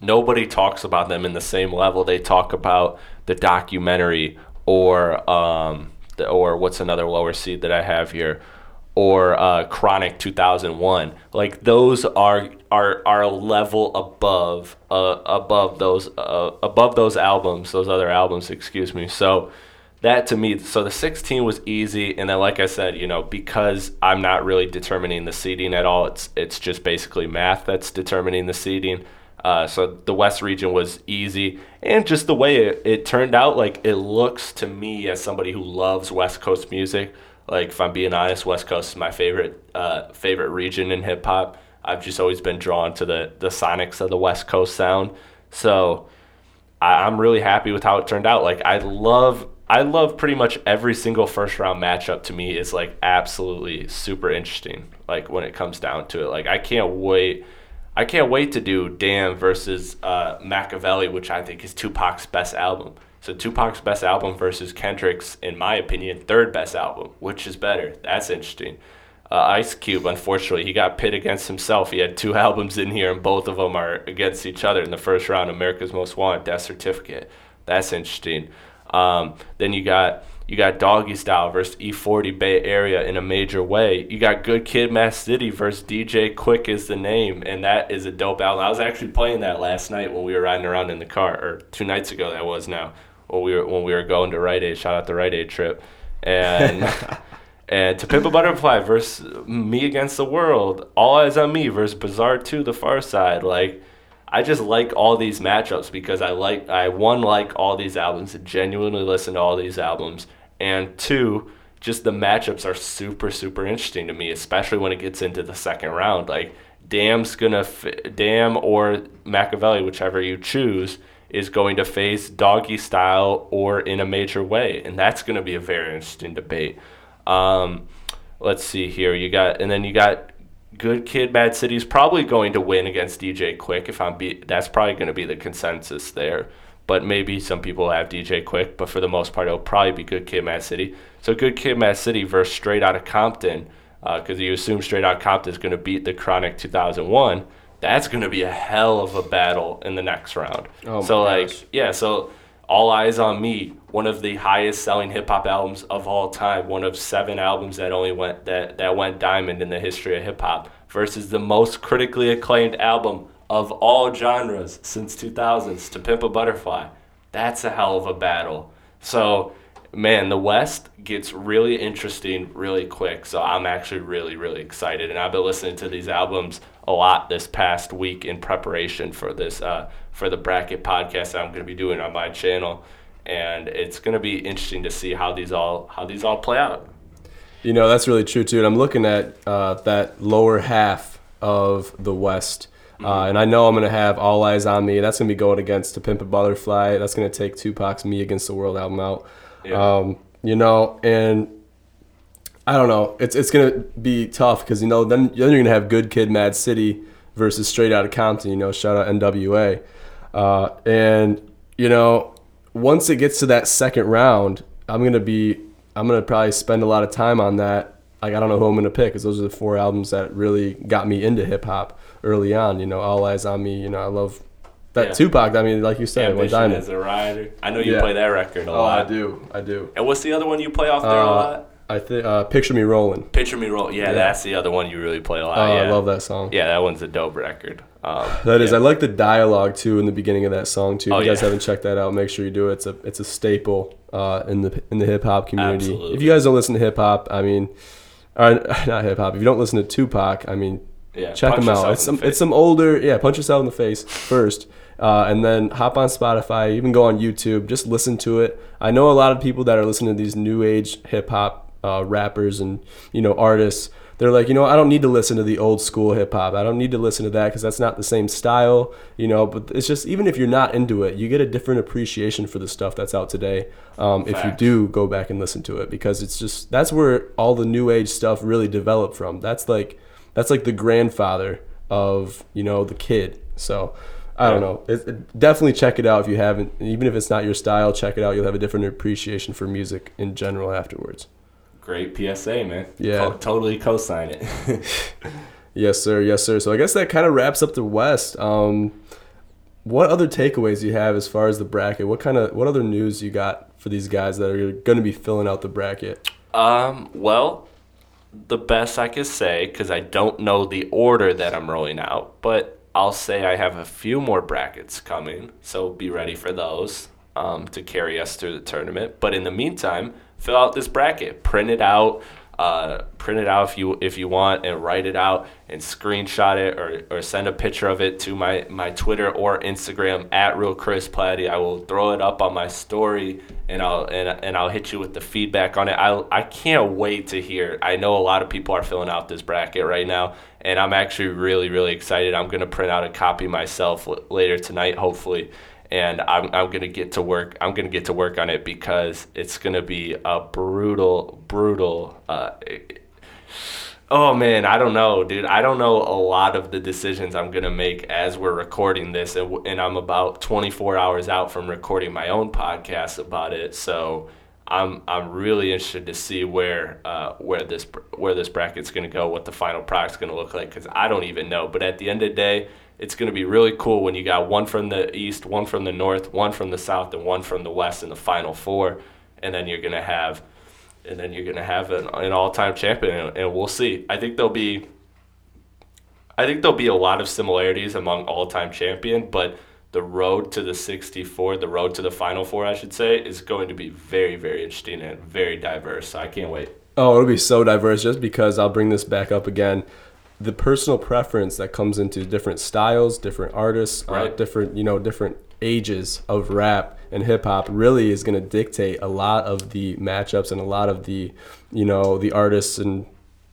nobody talks about them in the same level. They talk about the documentary or um, the, or what's another lower seed that I have here or uh, Chronic 2001 like those are are are a level above uh, above those uh, above those albums those other albums excuse me. So that to me so the 16 was easy and then like i said you know because i'm not really determining the seeding at all it's it's just basically math that's determining the seeding uh, so the west region was easy and just the way it, it turned out like it looks to me as somebody who loves west coast music like if i'm being honest west coast is my favorite uh, favorite region in hip-hop i've just always been drawn to the the sonics of the west coast sound so I, I'm really happy with how it turned out. Like I love I love pretty much every single first round matchup to me is like absolutely super interesting. Like when it comes down to it. Like I can't wait I can't wait to do Damn versus uh, Makaveli, which I think is Tupac's best album. So Tupac's best album versus Kendrick's, in my opinion, third best album. Which is better? That's interesting. Uh, Ice Cube, unfortunately, he got pit against himself. He had two albums in here, and both of them are against each other in the first round. America's Most Wanted, Death Certificate. That's interesting. Um, then you got you got Doggystyle versus E-40 Bay Area in a major way. You got Good Kid, Mad City versus DJ Quik is the name, and that is a dope album. I was actually playing that last night when we were riding around in the car, or two nights ago that was now when we were when we were going to Rite Aid. Shout out the Rite Aid trip, and. And To Pimp a Butterfly versus Me Against the World, All Eyes on Me versus Bizarre 2, The Pharcyde. Like, I just like all these matchups because I like, I one, like all these albums, genuinely listen to all these albums. And two, just the matchups are super, super interesting to me, especially when it gets into the second round. Like, Damn's gonna, f- Damn or Makaveli, whichever you choose, is going to face Doggystyle or in a major way. And that's to be a very interesting debate. Um, let's see here. You got, and then you got Good Kid, Mad City's probably going to win against DJ Quik. If I'm be, that's probably to be the consensus there. But maybe some people have DJ Quik, but for the most part, it'll probably be Good Kid, Mad City. So Good Kid, Mad City versus Straight Outta Compton, because uh, you assume Straight Outta Compton is going to beat the Chronic 2001. That's going to be a hell of a battle in the next round. Oh my so like, gosh. yeah, so All Eyes on Me, one of the highest selling hip hop albums of all time, one of seven albums that only went that that went diamond in the history of hip hop, versus the most critically acclaimed album of all genres since 2000s, To Pimp a Butterfly. That's a hell of a battle. So, man, the West gets really interesting really quick. So I'm actually really, really excited, and I've been listening to these albums a lot this past week in preparation for this uh, for the bracket podcast I'm going to be doing on my channel, and it's going to be interesting to see how these all how these all play out. You know, that's really true too. And I'm looking at uh, that lower half of the West. Uh, and I know I'm going to have All Eyes on Me. That's going to be going against To Pimp a Butterfly. That's going to take Tupac's Me Against the World album out. Yeah. Um, you know, and I don't know. It's it's going to be tough because, you know, then, then you're going to have Good Kid, Mad City versus Straight Outta Compton. You know, shout out NWA. Uh, and, you know, once it gets to that second round, I'm going to be, I'm going to probably spend a lot of time on that. Like, I don't know who I'm going to pick because those are the four albums that really got me into hip hop early on. You know, All Eyes on Me. You know, I love that Yeah. Tupac. I mean, like you said, Ambition diamond. as a rider. I know you Yeah. play that record a Oh, I do. I do. And what's the other one you play off there a Uh, lot? I think uh, Picture Me Rolling. Picture Me Roll. Yeah, Yeah. that's the other one you really play a lot. Oh, yeah. I love that song. Yeah, that one's a dope record. Um, That is. I like the dialogue too in the beginning of that song too. If Oh, you guys haven't checked that out, make sure you do it. It's a it's a staple uh, in the in the hip hop community. Absolutely. If you guys don't listen to hip hop, I mean, or not hip hop. If you don't listen to Tupac, I mean, Yeah, check them out. It's some it's some older yeah. Punch yourself in the face first, uh, and then hop on Spotify. Even go on YouTube. Just listen to it. I know a lot of people that are listening to these new age hip hop uh, rappers and you know artists. They're like, you know, I don't need to listen to the old school hip hop. I don't need to listen to that because that's not the same style, you know. But it's just even if you're not into it, you get a different appreciation for the stuff that's out today. Um, if you do go back and listen to it, because it's just that's where all the new age stuff really developed from. That's like that's like the grandfather of you know the kid. So I don't know. It, it- definitely check it out if you haven't. Even if it's not your style, check it out. You'll have a different appreciation for music in general afterwards. Great PSA, man. Yeah. Co- totally co-sign it. Yes, sir. Yes, sir. So I guess that kind of wraps up the West. Um, what other takeaways do you have as far as the bracket? What kind of what other news you got for these guys that are going to be filling out the bracket? um, well, the best I could say, because I don't know the order that I'm rolling out, but I'll say I have a few more brackets coming, so be ready for those um, to carry us through the tournament. But in the meantime, fill out this bracket, print it out, uh, print it out if you if you want, and write it out and screenshot it or, or send a picture of it to my, my Twitter or Instagram at real Chris Platte. I will throw it up on my story and I'll and, and I'll hit you with the feedback on it. I I can't wait to hear. I know a lot of people are filling out this bracket right now, and I'm actually really really excited. I'm gonna print out a copy myself later tonight, hopefully, and I'm I'm gonna get to work. I'm gonna get to work on it because it's gonna be a brutal brutal. Uh, Oh man, I don't know, dude. I don't know a lot of the decisions I'm gonna make as we're recording this, and, and I'm about 24 hours out from recording my own podcast about it. So I'm I'm really interested to see where uh, where this where this bracket's gonna go, what the final product's gonna look like, because I don't even know. But at the end of the day, it's gonna be really cool when you got one from the east, one from the north, one from the south, and one from the west in the final four, and then you're gonna have and then you're gonna have an, an all-time champion, and, and we'll see. I think there'll be, I think there'll be a lot of similarities among all-time champion, but the road to the 64, the road to the final four, I should say, is going to be very, very interesting and very diverse. So I can't wait. Oh, it'll be so diverse just because I'll bring this back up again. The personal preference that comes into different styles, different artists, uh, different you know different ages of rap and hip hop really is going to dictate a lot of the matchups and a lot of the you know the artists and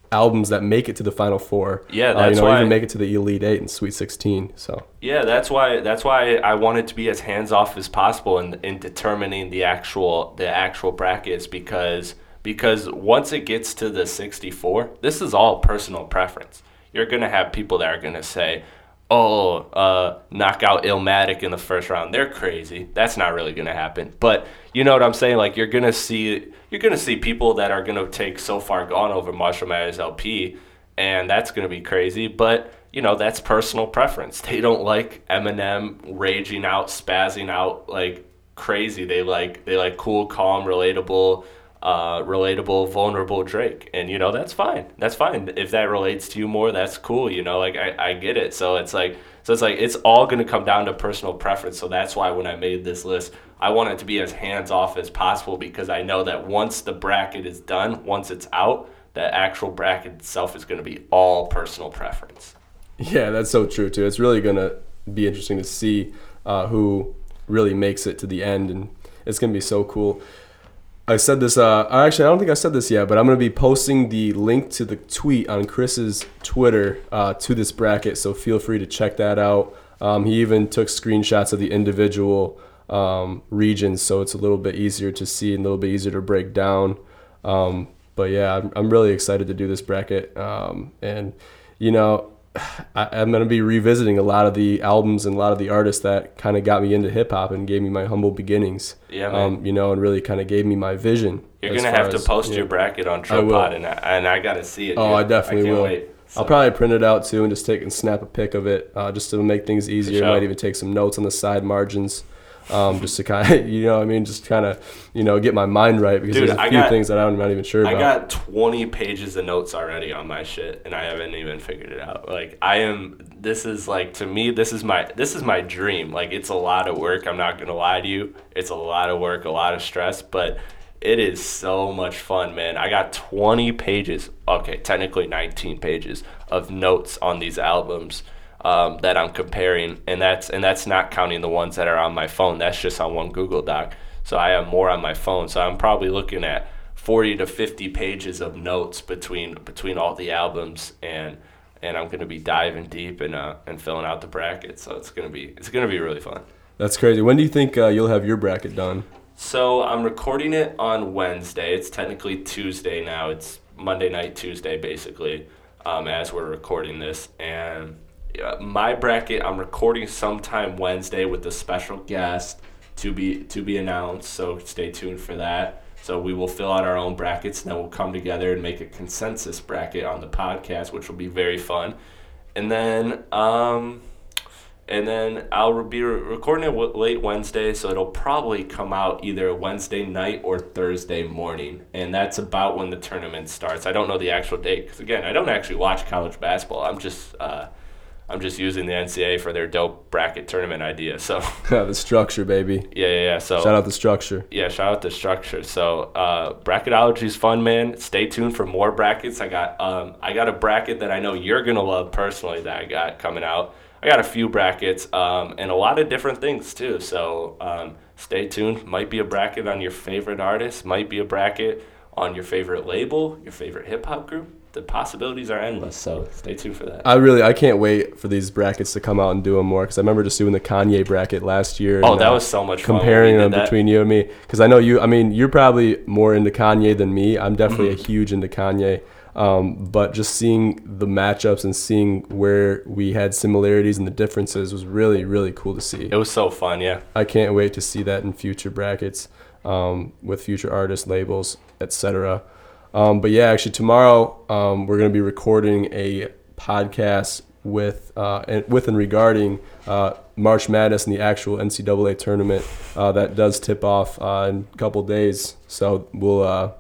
albums that make it to the final four. Yeah, uh, that's you know why- even make it to the elite eight and Sweet Sixteen. So Yeah, that's why that's why I wanted to be as hands off as possible in in determining the actual the actual brackets because because once it gets to the 64, this is all personal preference. You're gonna have people that are gonna say, "Oh, uh, knock out in the first round. They're crazy. That's not really gonna happen." But you know what I'm saying? Like you're gonna see you're gonna see people that are gonna take so far gone over Marshall Mathers LP and that's going to be crazy. But you know, that's personal preference. They don't like Eminem raging out, spazzing out like crazy. They like they like cool, calm, relatable, uh, relatable, vulnerable Drake, and you know that's fine. That's fine if that relates to you more. That's cool. You know, like I, I get it. So it's like so it's like it's all going to come down to personal preference. So that's why when I made this list. I want it to be as hands off as possible because I know that once the bracket is done, once it's out, the actual bracket itself is going to be all personal preference. Yeah, that's so true too. It's really gonna be interesting to see uh, who really makes it to the end, and it's gonna be so cool. I said this. Uh, actually, I don't think I said this yet, but I'm gonna be posting the link to the tweet on Chris's Twitter uh, to this bracket, so feel free to check that out. Um, he even took screenshots of the individual um, regions, so it's a little bit easier to see and a little bit easier to break down. Um, but yeah, I'm, I'm really excited to do this bracket, um, and you know, I, I'm gonna be revisiting a lot of the albums and a lot of the artists that kind of got me into hip hop and gave me my humble beginnings. Yeah, man. Um, you know, and really kind of gave me my vision. You're gonna have to as- post your bracket on I will. And I, and I gotta see it. Oh, dude. I definitely can't will. Wait. I'll probably print it out too and just take and snap a pic of it, uh, just to make things easier. Might even take some notes on the side margins, um, just to kind of, you know, what I mean, just kind of, you know, get my mind right because Dude, there's a I few got- things that I'm not even sure I about. got 20 pages of notes already on my shit, and I haven't even figured it out. Like I am. This is like to me. This is my. This is my dream. Like it's a lot of work. I'm not gonna lie to you. It's a lot of work, a lot of stress, but it is so much fun, man. I got 20 pages. Okay, technically 19 pages of notes on these albums. Um, that I'm comparing, and that's and that's not counting the ones that are on my phone. That's just on one Google Doc. So I have more on my phone. So I'm probably looking at 40 to 50 pages of notes between between all the albums and and I'm going to be diving deep and uh, and filling out the bracket so it's going to be it's going to be really fun. That's crazy. When do you think uh, you'll have your bracket done? So I'm recording it on Wednesday. It's technically Tuesday now. It's Monday night Tuesday basically um, as we're recording this and uh, my bracket I'm recording sometime Wednesday with a special guest to be to be announced. So stay tuned for that. So we will fill out our own brackets and then we'll come together and make a consensus bracket on the podcast, which will be very fun. And then um, and then I'll be recording it late Wednesday, so it'll probably come out either Wednesday night or Thursday morning, and that's about when the tournament starts. I don't know the actual date because again, I don't actually watch college basketball. I'm just uh, I'm just using the NCAA for their dope bracket tournament idea. So the structure, baby. yeah, yeah, yeah. So Shout out the structure. yeah, shout out the structure. So uh, bracketology is fun, man. Stay tuned for more brackets. I got um, I got a bracket that I know you're gonna love personally that I got coming out. I got a few brackets um, and a lot of different things too. So um, stay tuned. Might be a bracket on your favorite artist. Might be a bracket on your favorite label, your favorite hip hop group. The possibilities are endless. So stay tuned for that. I really, I can't wait for these brackets to come out and do them more because I remember just doing the Kanye bracket last year. oh, and, that uh, was so much fun. when we comparing them that. between you and me because I know you. I mean, you're probably more into Kanye than me. I'm definitely Mm-hmm. a huge into Kanye. Um, but just seeing the matchups and seeing where we had similarities and the differences was really, really cool to see. It was so fun, yeah. I can't wait to see that in future brackets um, with future artist labels, etc. Um, but yeah, actually tomorrow um, we're going to be recording a podcast with uh, and with and regarding uh, March Madness and the actual NCAA tournament uh, that does tip off uh, in a couple days. So we'll.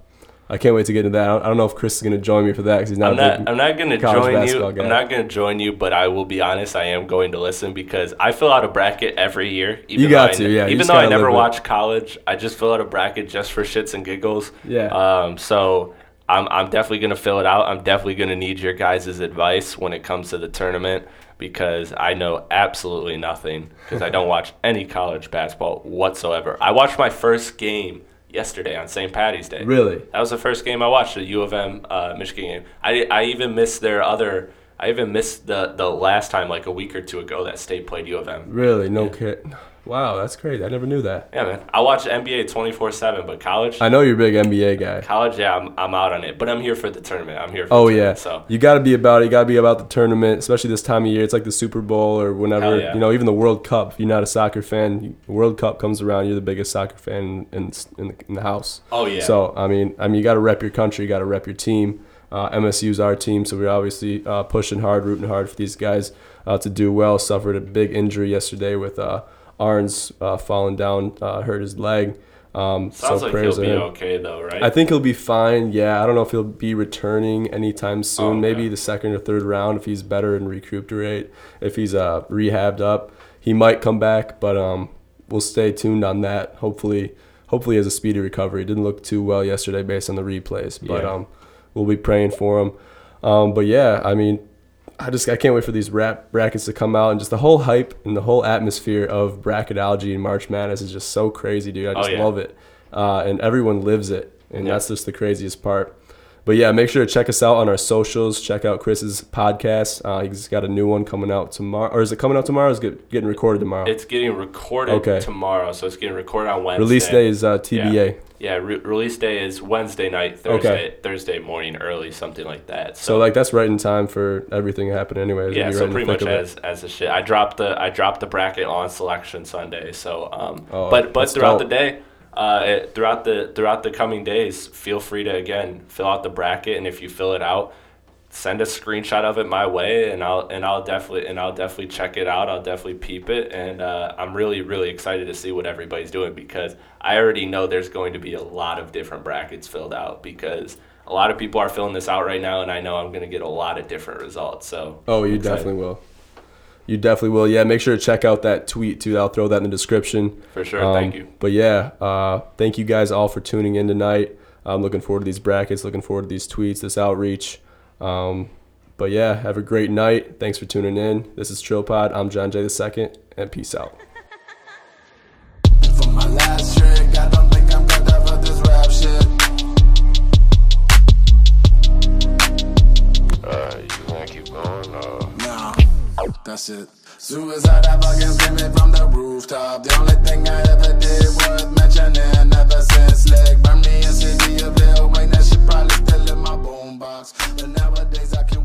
I can't wait to get into that. I don't- I don't know if Chris is going to join me for that because he's not. I'm not. I'm not gonna join you. guy. I'm not gonna join you, but I will be honest. I am going to listen because I fill out a bracket every year. Even You got though I, to, yeah, Even though I never it. watch college, I just fill out a bracket just for shits and giggles. Yeah. Um. So I'm. I'm definitely gonna fill it out. I'm definitely gonna need your guys' advice when it comes to the tournament because I know absolutely nothing because I don't watch any college basketball whatsoever. I watched my first game yesterday on St. Patty's Day. Really? That was the first game I watched, the U of M uh, Michigan game. I, I even missed their other. I even missed the the last time like a week or two ago that State played U of M. Really, no kid. Wow, that's crazy. I never knew that. Yeah, man. I watch NBA twenty four seven, but college, I know you're a big NBA guy. college, yeah, I'm, I'm out on it. But I'm here for the tournament. I'm here. for Oh the yeah, So you got to be about it. You got to be about the tournament, especially this time of year. It's like the Super Bowl or whenever yeah. you know, even the World Cup. If you're not a soccer fan, World Cup comes around, you're the biggest soccer fan in in the, in the house. Oh, yeah. So I mean, I mean, you got to rep your country. You got to rep your team. Uh, MSU's our team, so we're obviously uh, pushing hard, rooting hard for these guys uh, to do well. Suffered a big injury yesterday with uh, Ahrens uh, falling down, uh, hurt his leg. Um, sounds so like he'll be okay though, right? I think he'll be fine. Yeah, I don't know if he'll be returning anytime soon. Oh, okay. Maybe the second or third round if he's better and recuperate. If he's uh, rehabbed up, he might come back. But um, we'll stay tuned on that. Hopefully, hopefully he has a speedy recovery. Didn't look too well yesterday based on the replays, but Yeah. um, we'll be praying for him. Um, but yeah, I mean, I just I can't wait for these rap brackets to come out and just the whole hype and the whole atmosphere of bracketology and March Madness is just so crazy, dude. I Oh, just yeah. love it, uh, and everyone lives it, and Yeah. that's just the craziest part. But yeah, make sure to check us out on our socials. Check out Chris's podcast. Uh, he's got a new one coming out tomorrow, or is it coming out tomorrow? Or is it getting recorded tomorrow? it's getting recorded Okay. tomorrow, so it's getting recorded on Wednesday. Release day is uh, TBA. Yeah, re- release day is Wednesday night, Thursday, Thursday morning, early, something like that. So like that's right in time for everything to happen anyway. Yeah, so right pretty much it. as as a shit. I dropped the I dropped the bracket on selection Sunday. So um, Oh, but but throughout dope. the day, uh, it, throughout the throughout the coming days, feel free to again fill out the bracket, and if you fill it out, send a screenshot of it my way, and I'll and I'll definitely and I'll definitely check it out. I'll definitely peep it, and uh, I'm really really excited to see what everybody's doing because I already know there's going to be a lot of different brackets filled out because. A lot of people are filling this out right now, and I know I'm going to get a lot of different results. So, Oh, you excited. definitely will. You definitely will. Yeah, make sure to check out that tweet too. I'll throw that in the description. For sure. Um, Thank you. But yeah, uh, thank you guys all for tuning in tonight. I'm looking forward to these brackets, looking forward to these tweets, this outreach. Um, but yeah, have a great night. Thanks for tuning in. This is TrillPod. I'm John J. II, and peace out. that's it. Suicide, I fucking scream it from the rooftop. The only thing I ever did was mentioning ever since Slick. Burn me in Lil Wayne, that shit probably still in my boombox. But nowadays I can't.